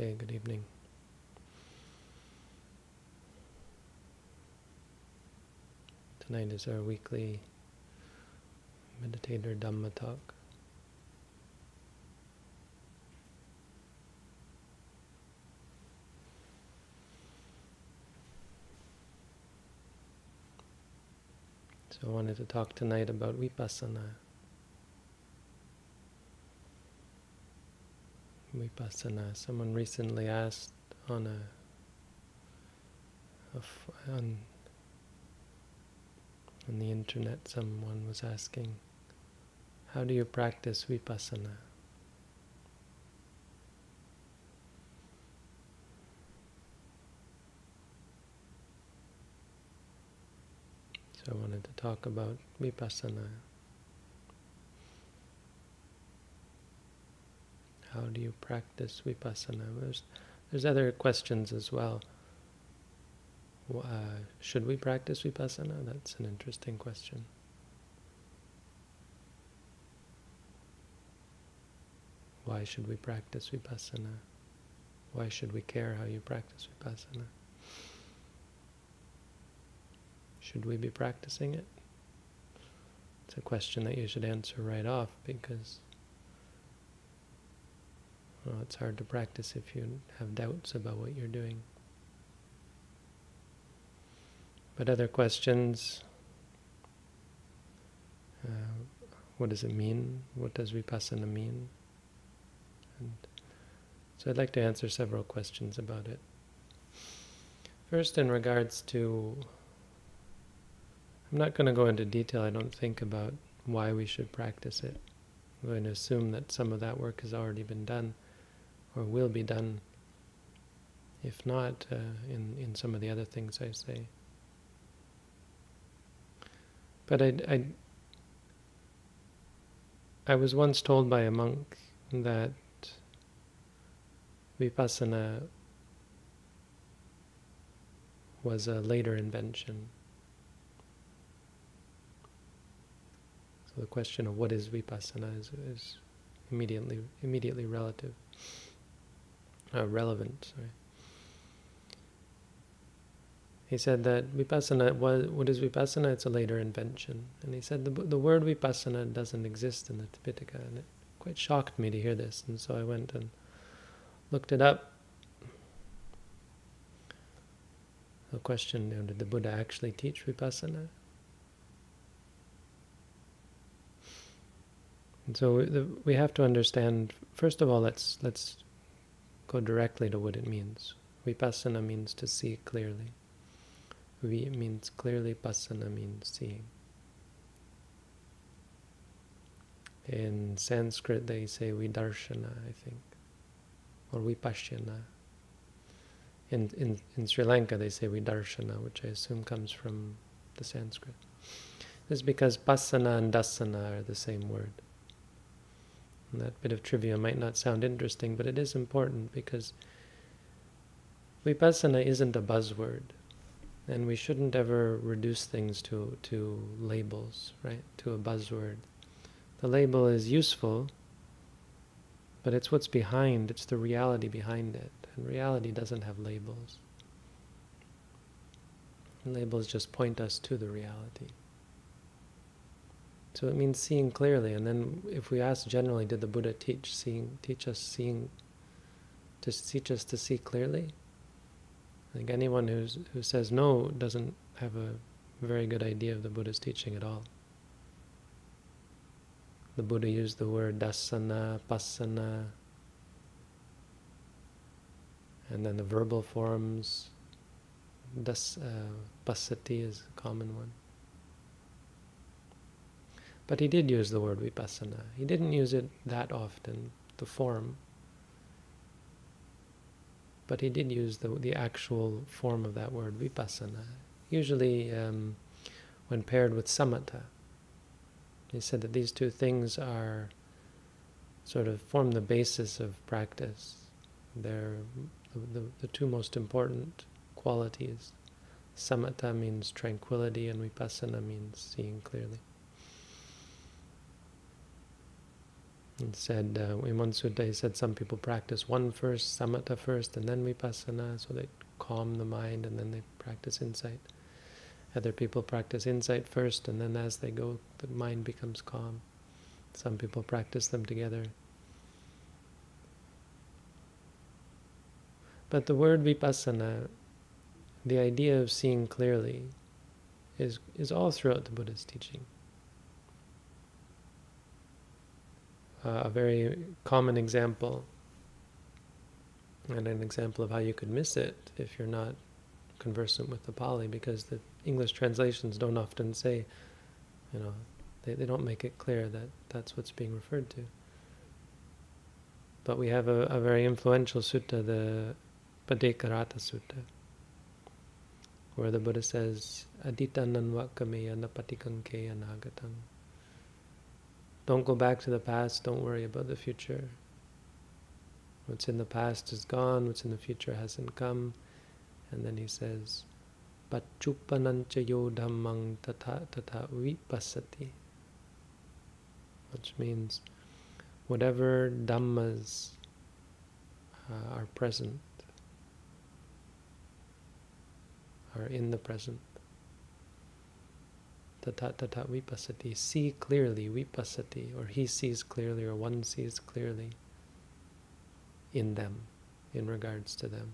Okay, good evening. Tonight is our weekly meditator Dhamma talk. So I wanted to talk tonight about vipassana. Vipassana. Uh, someone recently asked on a, a on on the internet. Someone was asking, "How do you practice vipassana?" So I wanted to talk about vipassana. How do you practice vipassana? There's, there's other questions as well. Uh, should we practice vipassana? That's an interesting question. Why should we practice vipassana? Why should we care how you practice vipassana? Should we be practicing it? It's a question that you should answer right off because well, it's hard to practice if you have doubts about what you're doing. But other questions, uh, what does it mean? What does vipassana mean? And so I'd like to answer several questions about it. First, in regards to I'm not going to go into detail, I don't think, about why we should practice it. I'm going to assume that some of that work has already been done or will be done, if not uh, in, in some of the other things I say. But I, I, I was once told by a monk that vipassana was a later invention So the question of what is vipassana is, is immediately immediately relative, uh, relevant. Sorry. He said that vipassana was what is vipassana? It's a later invention, and he said the the word vipassana doesn't exist in the Tipitaka, and it quite shocked me to hear this, and so I went and looked it up. The question: you know, Did the Buddha actually teach vipassana? And so we have to understand. First of all, let's let's go directly to what it means. Vipassana means to see clearly. Vi means clearly. Passana means seeing. In Sanskrit, they say vidarshana, I think, or vipassana. In, in, in Sri Lanka, they say vidarshana, which I assume comes from the Sanskrit. This is because pasana and dasana are the same word. That bit of trivia might not sound interesting, but it is important because vipassana isn't a buzzword. And we shouldn't ever reduce things to, to labels, right? To a buzzword. The label is useful, but it's what's behind, it's the reality behind it. And reality doesn't have labels. Labels just point us to the reality. So it means seeing clearly. And then if we ask generally, did the Buddha teach seeing, teach us seeing, to teach us to see clearly? I think anyone who's, who says no doesn't have a very good idea of the Buddha's teaching at all. The Buddha used the word dasana, pasana, and then the verbal forms, das, uh, pasati is a common one. But he did use the word vipassana. He didn't use it that often, the form. But he did use the, the actual form of that word, vipassana. Usually um, when paired with samatha. He said that these two things are sort of form the basis of practice. They're the, the, the two most important qualities. Samatha means tranquility and vipassana means seeing clearly. And said uh, in one sutta, he said some people practice one first, samatha first, and then vipassana, so they calm the mind, and then they practice insight. Other people practice insight first, and then as they go, the mind becomes calm. Some people practice them together. But the word vipassana, the idea of seeing clearly, is, is all throughout the Buddha's teaching. Uh, a very common example, and an example of how you could miss it if you're not conversant with the Pali, because the English translations don't often say, you know, they, they don't make it clear that that's what's being referred to. But we have a, a very influential sutta, the Bhaddekaratta Sutta, where the Buddha says, Aditananvakameya napatikankeya nagatam. Don't go back to the past, don't worry about the future. What's in the past is gone, what's in the future hasn't come. And then he says, Pachupanancha yo dhammang tata tata vipassati which means whatever dhammas uh, are present, are in the present. Tata tata vipassati, see clearly, vipassati, or he sees clearly, or one sees clearly in them, in regards to them.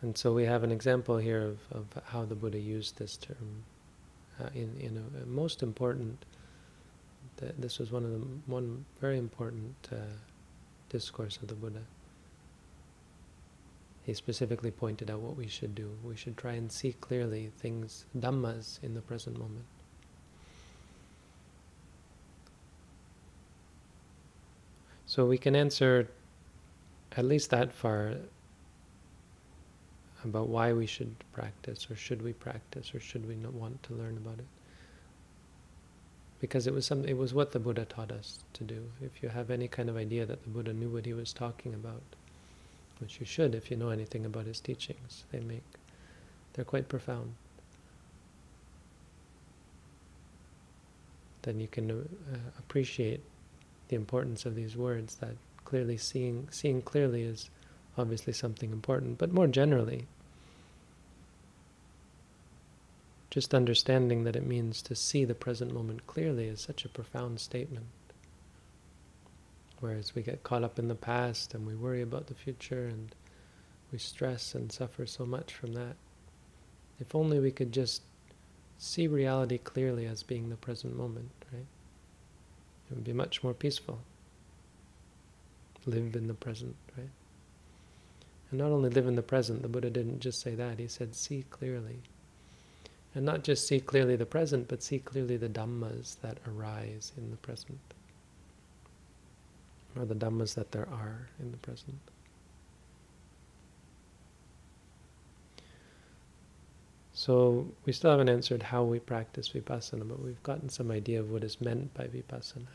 And so we have an example here of, of how the Buddha used this term uh, in, in a, a, most important, th this was one of the, one very important uh, discourse of the Buddha. He specifically pointed out what we should do. We should try and see clearly things, dhammas, in the present moment. So we can answer at least that far about why we should practice, or should we practice, or should we not want to learn about it. Because it was some, it was what the Buddha taught us to do. If you have any kind of idea that the Buddha knew what he was talking about, which you should if you know anything about his teachings, they make, they're quite profound. Then you can uh, appreciate the importance of these words. That clearly seeing, seeing clearly is obviously something important, but more generally, just understanding that it means to see the present moment clearly is such a profound statement. Whereas we get caught up in the past and we worry about the future and we stress and suffer so much from that. If only we could just see reality clearly as being the present moment, right? It would be much more peaceful. Live in the present, right? And not only live in the present, the Buddha didn't just say that, he said, see clearly. And not just see clearly the present, but see clearly the dhammas that arise in the present. Or the dhammas that there are in the present. So we still haven't answered how we practice vipassana, but we've gotten some idea of what is meant by vipassana.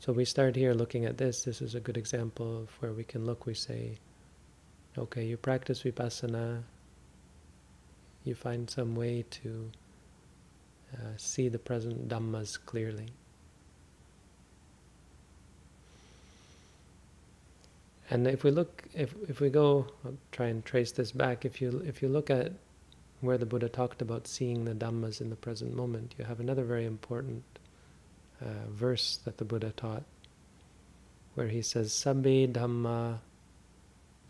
So we start here looking at this. This is a good example of where we can look. We say, okay, you practice vipassana, you find some way to uh, see the present dhammas clearly. And if we look, if if we go, I'll try and trace this back. If you if you look at where the Buddha talked about seeing the dhammas in the present moment, you have another very important uh, verse that the Buddha taught, where he says, Sabbe Dhamma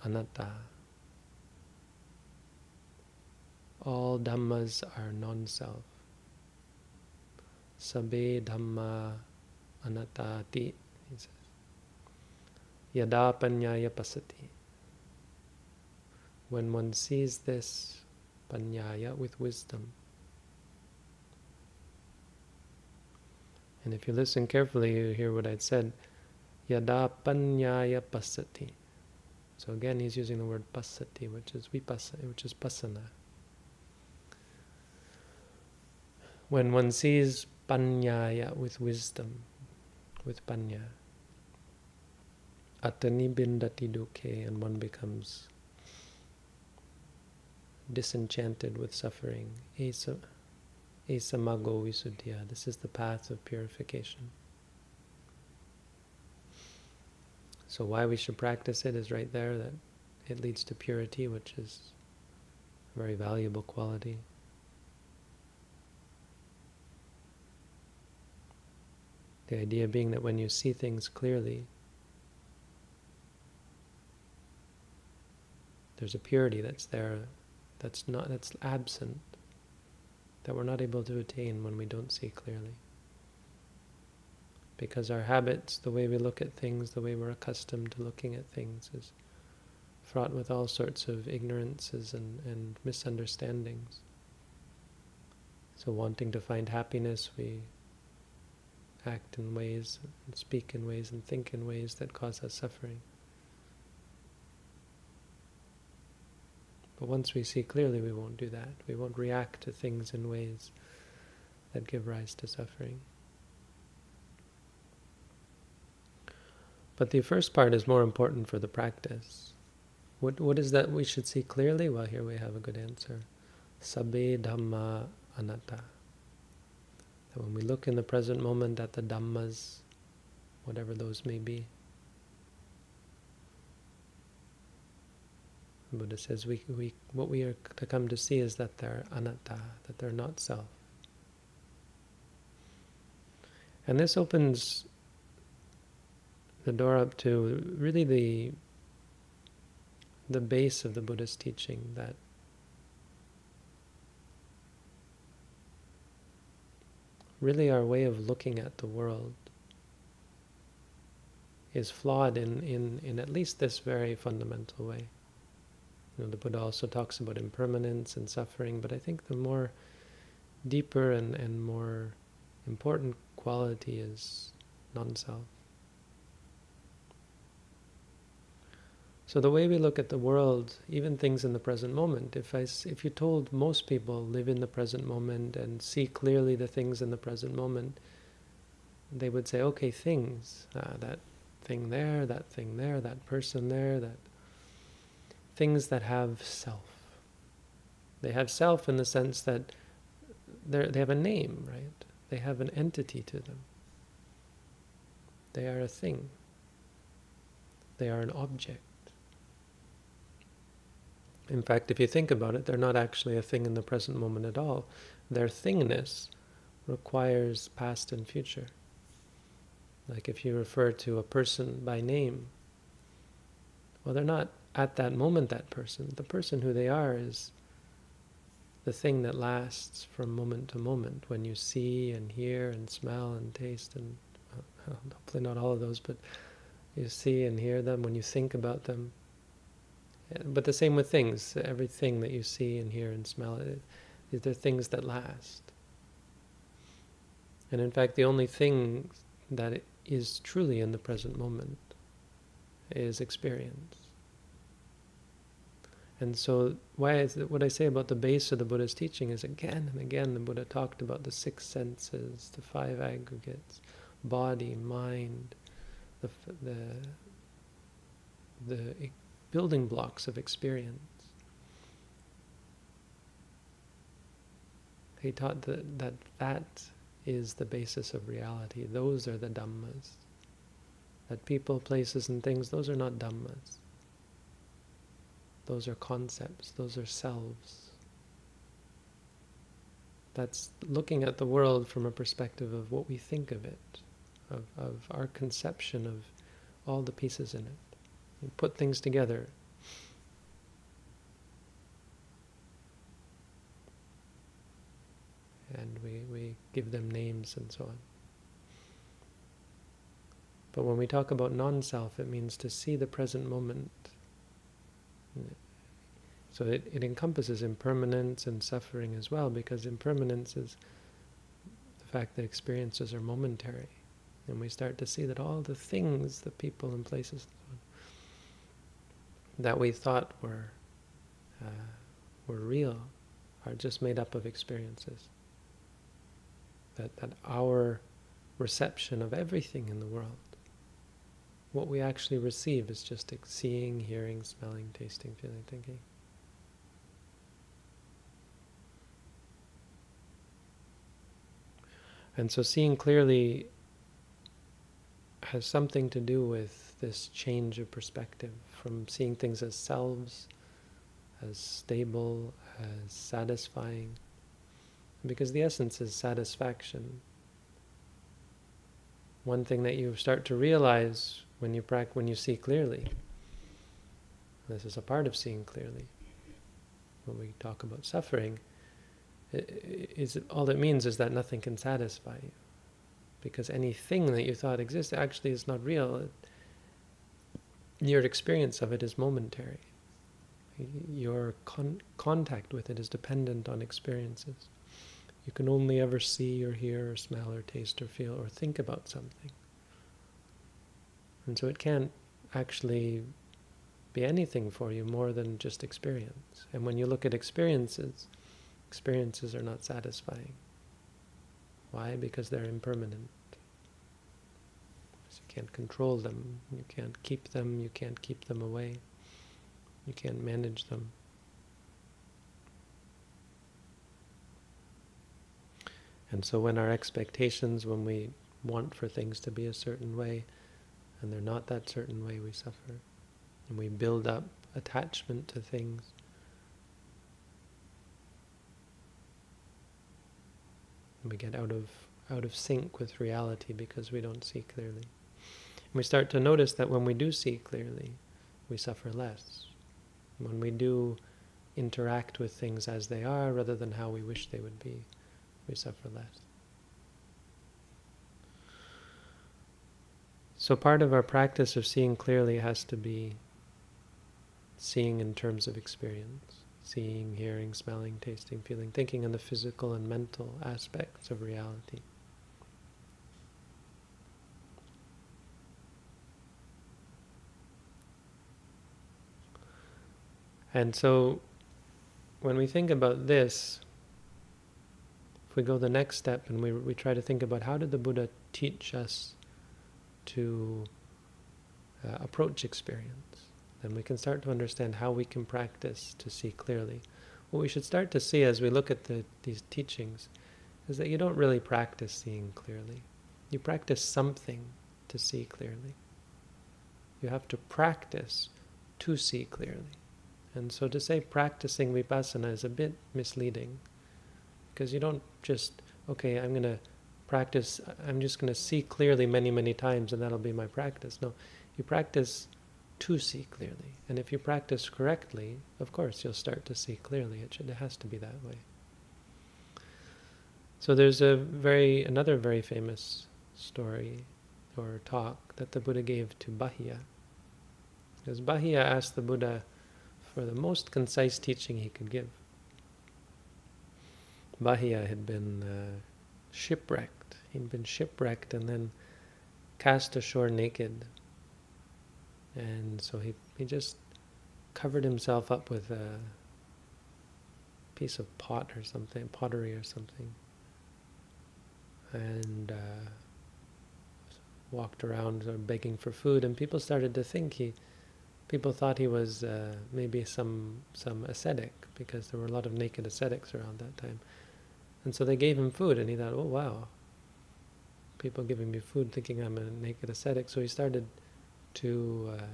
Anatta. All Dhammas are non self. Sabbe Dhamma Anattati, he says. Yada Panyaya Pasati. When one sees this Panyaya with wisdom, And if you listen carefully, you hear what I said. Yada panyaya pasati. So again, he's using the word pasati, which is vipassana, which is pasana. When one sees panyaya, with wisdom, with panya. Atani bindati duke, and one becomes disenchanted with suffering. Esamago visuddhya. This is the path of purification. So why we should practice it is right there, that it leads to purity, which is a very valuable quality. The idea being that when you see things clearly, there's a purity that's there, that's not that's absent, that we're not able to attain when we don't see clearly. Because our habits, the way we look at things, the way we're accustomed to looking at things is fraught with all sorts of ignorances and, and misunderstandings. So wanting to find happiness, we act in ways, and speak in ways, and think in ways that cause us suffering. But once we see clearly, we won't do that. We won't react to things in ways that give rise to suffering. But the first part is more important for the practice. What, what is that we should see clearly? Well, here we have a good answer. Sabbe Dhamma Anatta that when we look in the present moment at the Dhammas, whatever those may be, Buddha says we, we, what we are to come to see is that they're anatta, that they're not self. And this opens the door up to really the the base of the Buddha's teaching that really our way of looking at the world is flawed in, in, in at least this very fundamental way. You know, the Buddha also talks about impermanence and suffering, but I think the more deeper and, and more important quality is non-self. So the way we look at the world, even things in the present moment, if I, if you told most people live in the present moment and see clearly the things in the present moment, they would say, okay, things, uh, that thing there, that thing there, that person there, that things that have self. They have self in the sense that they have a name, right? They have an entity to them. They are a thing. They are an object. In fact, if you think about it, they're not actually a thing in the present moment at all. Their thingness requires past and future. Like if you refer to a person by name, well, they're not at that moment that person. The person who they are is the thing that lasts from moment to moment when you see and hear and smell and taste and uh, hopefully not all of those, but you see and hear them when you think about them. But the same with things. Everything that you see and hear and smell, it, they're things that last. And in fact, the only thing that is truly in the present moment is experience. And so, why is it, what I say about the base of the Buddha's teaching is again and again the Buddha talked about the six senses, the five aggregates, body, mind, the the the building blocks of experience. He taught that, that that is the basis of reality. Those are the Dhammas. That people, places, and things, those are not Dhammas. Those are concepts, those are selves. That's looking at the world from a perspective of what we think of it, of, of our conception of all the pieces in it. We put things together. And we, we give them names and so on. But when we talk about non-self, it means to see the present moment. So it, it encompasses impermanence and suffering as well, because impermanence is the fact that experiences are momentary. And we start to see that all the things, the people and places, that we thought were uh, were real are just made up of experiences. that, that our reception of everything in the world, what we actually receive is just seeing, hearing, smelling, tasting, feeling, thinking. And so seeing clearly has something to do with this change of perspective from seeing things as selves, as stable, as satisfying. Because the essence is satisfaction. One thing that you start to realize when you practice, when you see clearly, this is a part of seeing clearly. When we talk about suffering, is all it means is that nothing can satisfy you, because anything that you thought existed actually is not real. Your experience of it is momentary. Your con contact with it is dependent on experiences. You can only ever see or hear or smell or taste or feel or think about something. And so it can't actually be anything for you more than just experience. And when you look at experiences, experiences are not satisfying. Why? Because they're impermanent. You can't control them, you can't keep them, you can't keep them away, you can't manage them. And so when our expectations, when we want for things to be a certain way, and they're not that certain way, we suffer. And we build up attachment to things. We get out of out of sync with reality because we don't see clearly. And we start to notice that when we do see clearly, we suffer less. When we do interact with things as they are rather than how we wish they would be, we suffer less. So part of our practice of seeing clearly has to be seeing in terms of experience. Seeing, hearing, smelling, tasting, feeling, thinking in the physical and mental aspects of reality. And so when we think about this, if we go the next step and we, we try to think about how did the Buddha teach us to uh, approach experience, then we can start to understand how we can practice to see clearly. What we should start to see as we look at the, these teachings is that you don't really practice seeing clearly. You practice something to see clearly. You have to practice to see clearly. And so to say practicing vipassana is a bit misleading because you don't just, okay, I'm going to practice, I'm just going to see clearly many, many times and that'll be my practice. No, you practice to see clearly. And if you practice correctly, of course, you'll start to see clearly. It, should, it has to be that way. So there's a very another very famous story or talk that the Buddha gave to Bahia. Because Bahia asked the Buddha for the most concise teaching he could give. Bahia had been uh, shipwrecked. He'd been shipwrecked and then cast ashore naked. And so he, he just covered himself up with a piece of pot or something, pottery or something, and uh, walked around sort of begging for food. And people started to think he, people thought he was uh, maybe some some ascetic because there were a lot of naked ascetics around that time. And so they gave him food, and he thought, oh, wow, people giving me food thinking I'm a naked ascetic. So he started to uh,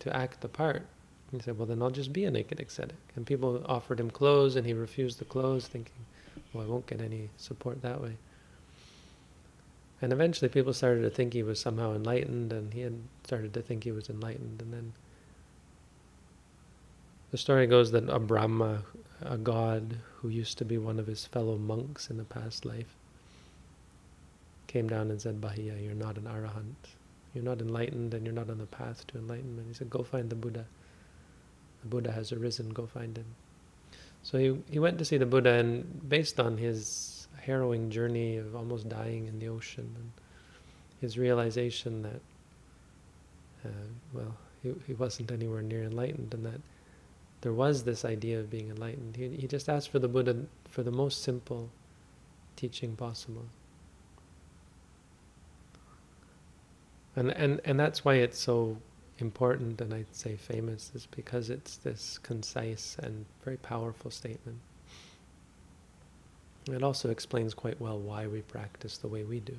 to act the part. He said, well, then I'll just be a naked ascetic. And people offered him clothes, and he refused the clothes, thinking, well, I won't get any support that way. And eventually people started to think he was somehow enlightened, and he had started to think he was enlightened, and then the story goes that a Brahma, a god who used to be one of his fellow monks in a past life, came down and said, Bahia, you're not an arahant. You're not enlightened and you're not on the path to enlightenment. He said, go find the Buddha. The Buddha has arisen, go find him. So he, he went to see the Buddha and based on his harrowing journey of almost dying in the ocean and his realization that, uh, well, he, he wasn't anywhere near enlightened and that there was this idea of being enlightened. He, he just asked for the Buddha for the most simple teaching possible. And, and, and that's why it's so important and I'd say famous is because it's this concise and very powerful statement. It also explains quite well why we practice the way we do.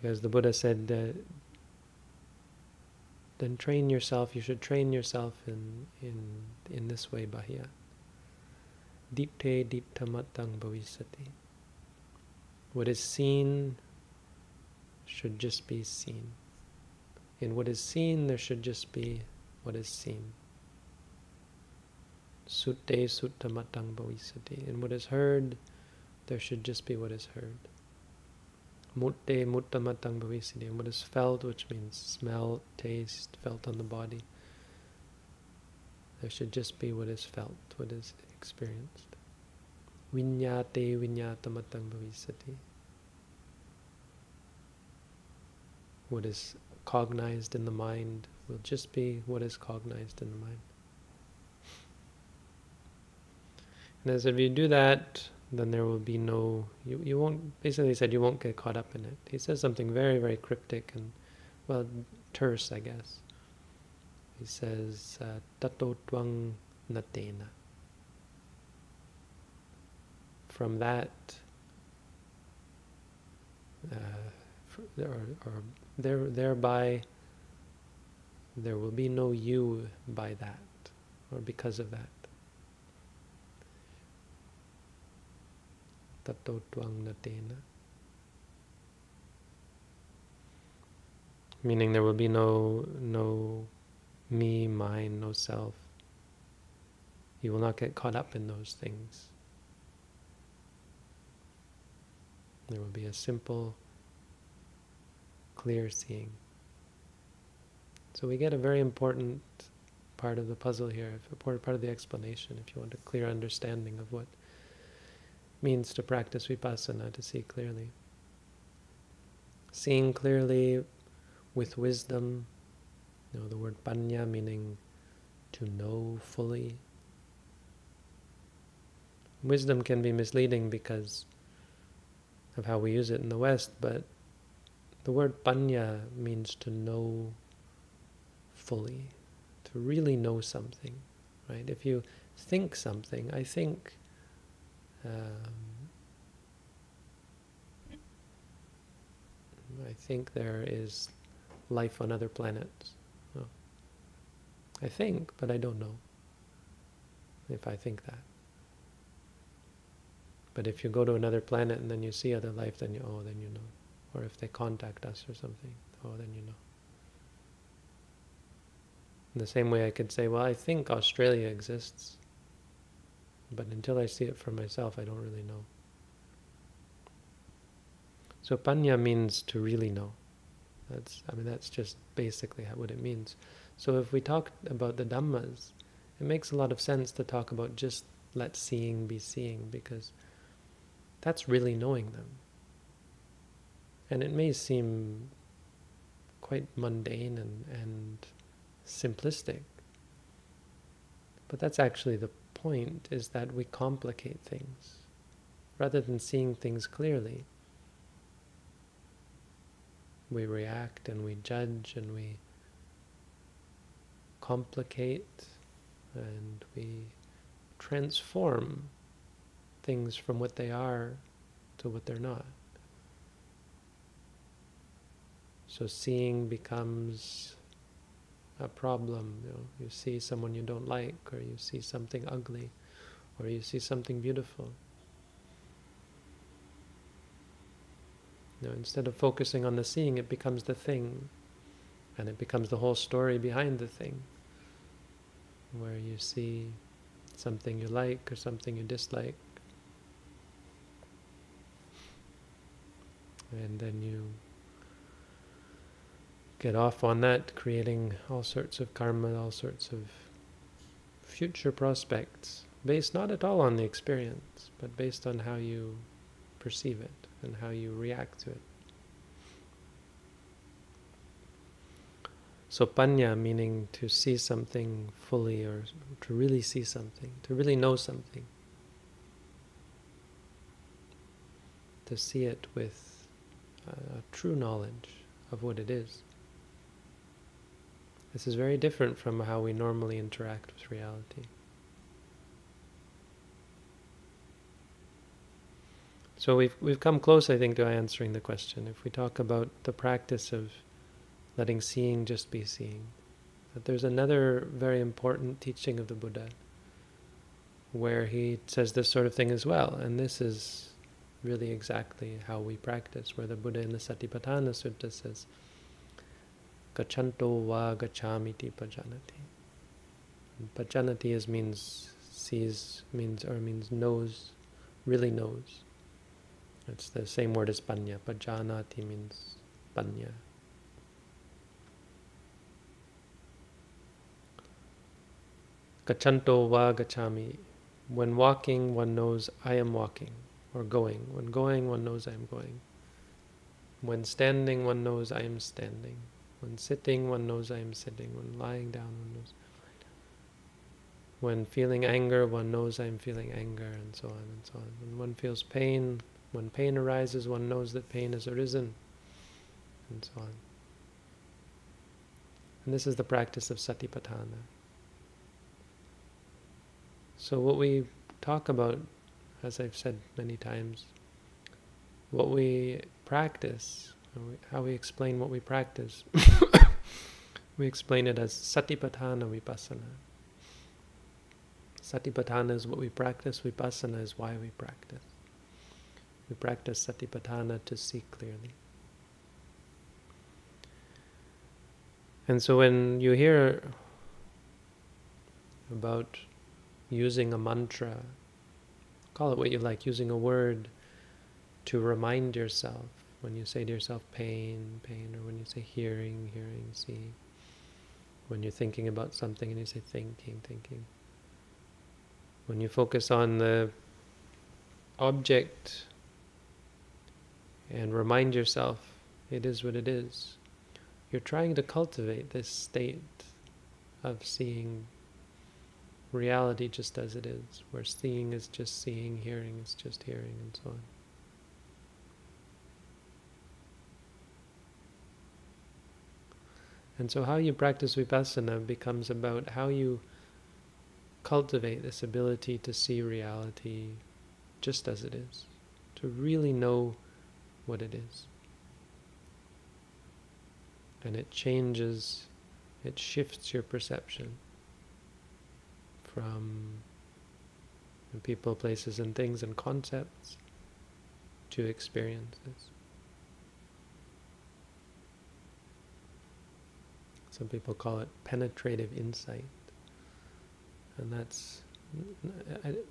Because the Buddha said that then train yourself, you should train yourself in in in this way, Bahya. Dipte diptamatang bhavisati. What is seen should just be seen. In what is seen, there should just be what is seen. Sutte suttamatang bhavisati. In what is heard, there should just be what is heard. Mutte muttamatang bhavisati. In what is felt, which means smell, taste, felt on the body, there should just be what is felt, what is experienced. Vinyate vinyatamatang bhavisati. What is cognized in the mind will just be what is cognized in the mind. And as if you do that, then there will be no, you, you won't, basically said you won't get caught up in it. He says something very, very cryptic and, well, terse, I guess. He says, uh, tato twang natena. From that, uh, or, or there, thereby there will be no you by that or because of that. Tato twang. Meaning there will be no no me, mine, no self. You will not get caught up in those things. There will be a simple clear seeing. So we get a very important part of the puzzle here, a important part of the explanation, if you want a clear understanding of what means to practice vipassana, to see clearly. Seeing clearly with wisdom, you know, the word panya meaning to know fully. Wisdom can be misleading because of how we use it in the West, but the word panya means to know fully, to really know something, right? If you think something, I think um, I think there is life on other planets. Oh. I think, but I don't know if I think that. But if you go to another planet and then you see other life, then you, oh, then you know or if they contact us or something, oh, then you know. In the same way I could say, well, I think Australia exists, but until I see it for myself, I don't really know. So panya means to really know. That's, I mean, that's just basically what it means. So if we talk about the Dhammas, it makes a lot of sense to talk about just let seeing be seeing, because that's really knowing them. And it may seem quite mundane and, and simplistic, but that's actually the point, is that we complicate things rather than seeing things clearly. We react and we judge and we complicate and we transform things from what they are to what they're not. So seeing becomes a problem. You, know, you see someone you don't like, or you see something ugly, or you see something beautiful. Know, instead of focusing on the seeing, it becomes the thing, and it becomes the whole story behind the thing, where you see something you like or something you dislike, and then you get off on that, creating all sorts of karma, all sorts of future prospects, based not at all on the experience, but based on how you perceive it and how you react to it. So panya meaning to see something fully or to really see something, to really know something. to see it with a true knowledge of what it is. This is very different from how we normally interact with reality. So we've we've come close, I think, to answering the question. If we talk about the practice of letting seeing just be seeing, that there's another very important teaching of the Buddha where he says this sort of thing as well, and this is really exactly how we practice, where the Buddha in the Satipatthana Sutta says, Gachanto va gachamiti pajanati. Pajanati is means sees, means or means knows, really knows. It's the same word as panya. Pajanati means panya. Gachanto va gachami. When walking, one knows I am walking or going. When going, one knows I am going. When standing, one knows I am standing. When sitting, one knows I am sitting. When lying down, one knows When feeling anger, one knows I am feeling anger, and so on and so on. When one feels pain, when pain arises, one knows that pain has arisen, and so on. And this is the practice of satipatthana. So what we talk about as I've said many times, what we practice, how we explain what we practice, we explain it as satipatthana vipassana. Satipatthana is what we practice, vipassana is why we practice. We practice satipatthana to see clearly. And so when you hear about using a mantra call it what you like, using a word to remind yourself when you say to yourself pain, pain, or when you say hearing, hearing, seeing. When you're thinking about something and you say thinking, thinking. When you focus on the object and remind yourself it is what it is, you're trying to cultivate this state of seeing reality just as it is, where seeing is just seeing, hearing is just hearing, and so on. And so, how you practice vipassana becomes about how you cultivate this ability to see reality just as it is, to really know what it is. And it changes, it shifts your perception from people, places, and things and concepts to experiences. Some people call it penetrative insight, and that's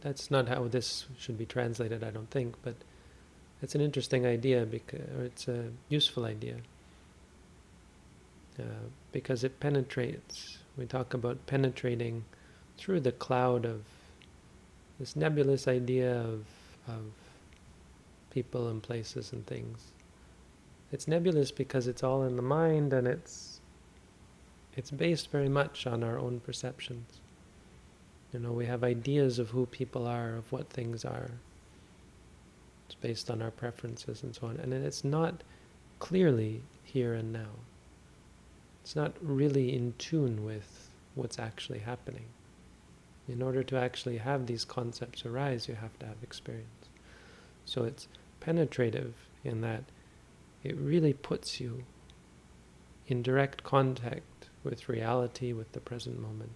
that's not how this should be translated, I don't think, but it's an interesting idea because or it's a useful idea uh, because it penetrates. We talk about penetrating through the cloud of this nebulous idea of, of people and places and things. It's nebulous because it's all in the mind and it's it's based very much on our own perceptions. You know, we have ideas of who people are, of what things are. It's based on our preferences and so on. And it's not clearly here and now. It's not really in tune with what's actually happening. In order to actually have these concepts arise, you have to have experience. So it's penetrative in that it really puts you in direct contact with reality, with the present moment,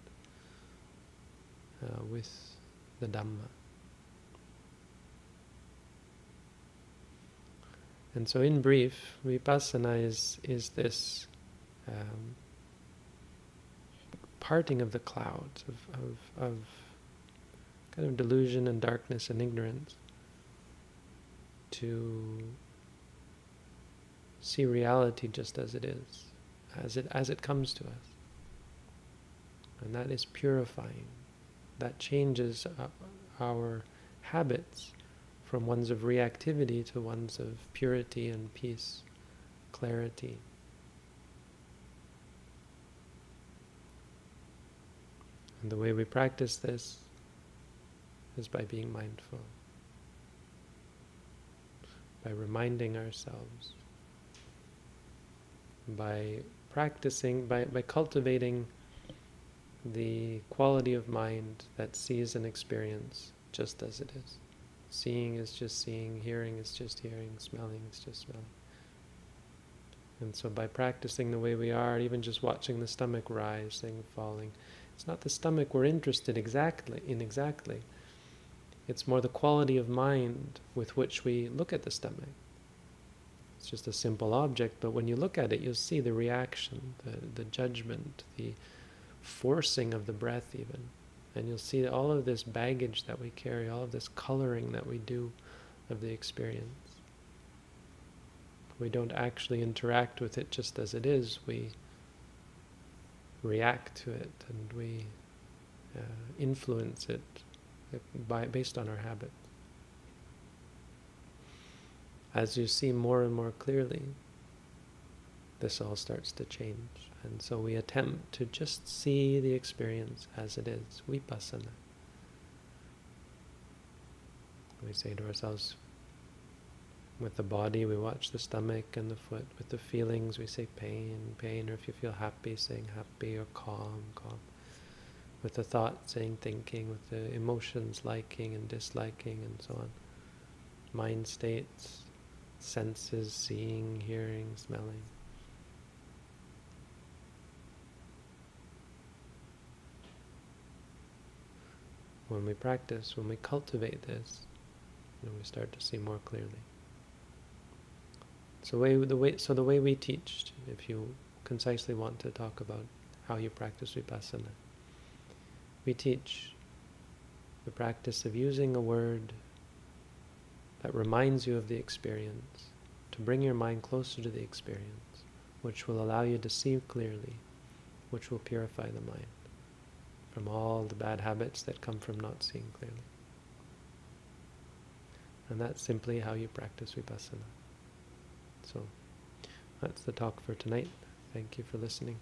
uh, with the Dhamma. And so, in brief, vipassana is, is this um, parting of the clouds of, of, of kind of delusion and darkness and ignorance to see reality just as it is, as it as it comes to us. And that is purifying. That changes our habits from ones of reactivity to ones of purity and peace, clarity. And the way we practice this is by being mindful, by reminding ourselves, by practicing, by, by cultivating the quality of mind that sees an experience just as it is. Seeing is just seeing, hearing is just hearing, smelling is just smelling. And so by practicing the way we are, even just watching the stomach rising, falling, it's not the stomach we're interested exactly in exactly. It's more the quality of mind with which we look at the stomach. It's just a simple object, but when you look at it, you'll see the reaction, the, the judgment, the forcing of the breath even. And you'll see all of this baggage that we carry, all of this coloring that we do of the experience. We don't actually interact with it just as it is. We react to it and we uh, influence it by, based on our habits. As you see more and more clearly, this all starts to change. And so we attempt to just see the experience as it is, vipassana. We say to ourselves, with the body, we watch the stomach and the foot. With the feelings, we say pain, pain, or if you feel happy, saying happy, or calm, calm. With the thought, saying thinking. With the emotions, liking and disliking, and so on. Mind states, senses, seeing, hearing, smelling. When we practice, when we cultivate this, then we start to see more clearly. So, way, the way, so the way we teach, if you concisely want to talk about how you practice vipassana, we teach the practice of using a word that reminds you of the experience, to bring your mind closer to the experience, which will allow you to see clearly, which will purify the mind from all the bad habits that come from not seeing clearly. And that's simply how you practice vipassana. So that's the talk for tonight. Thank you for listening.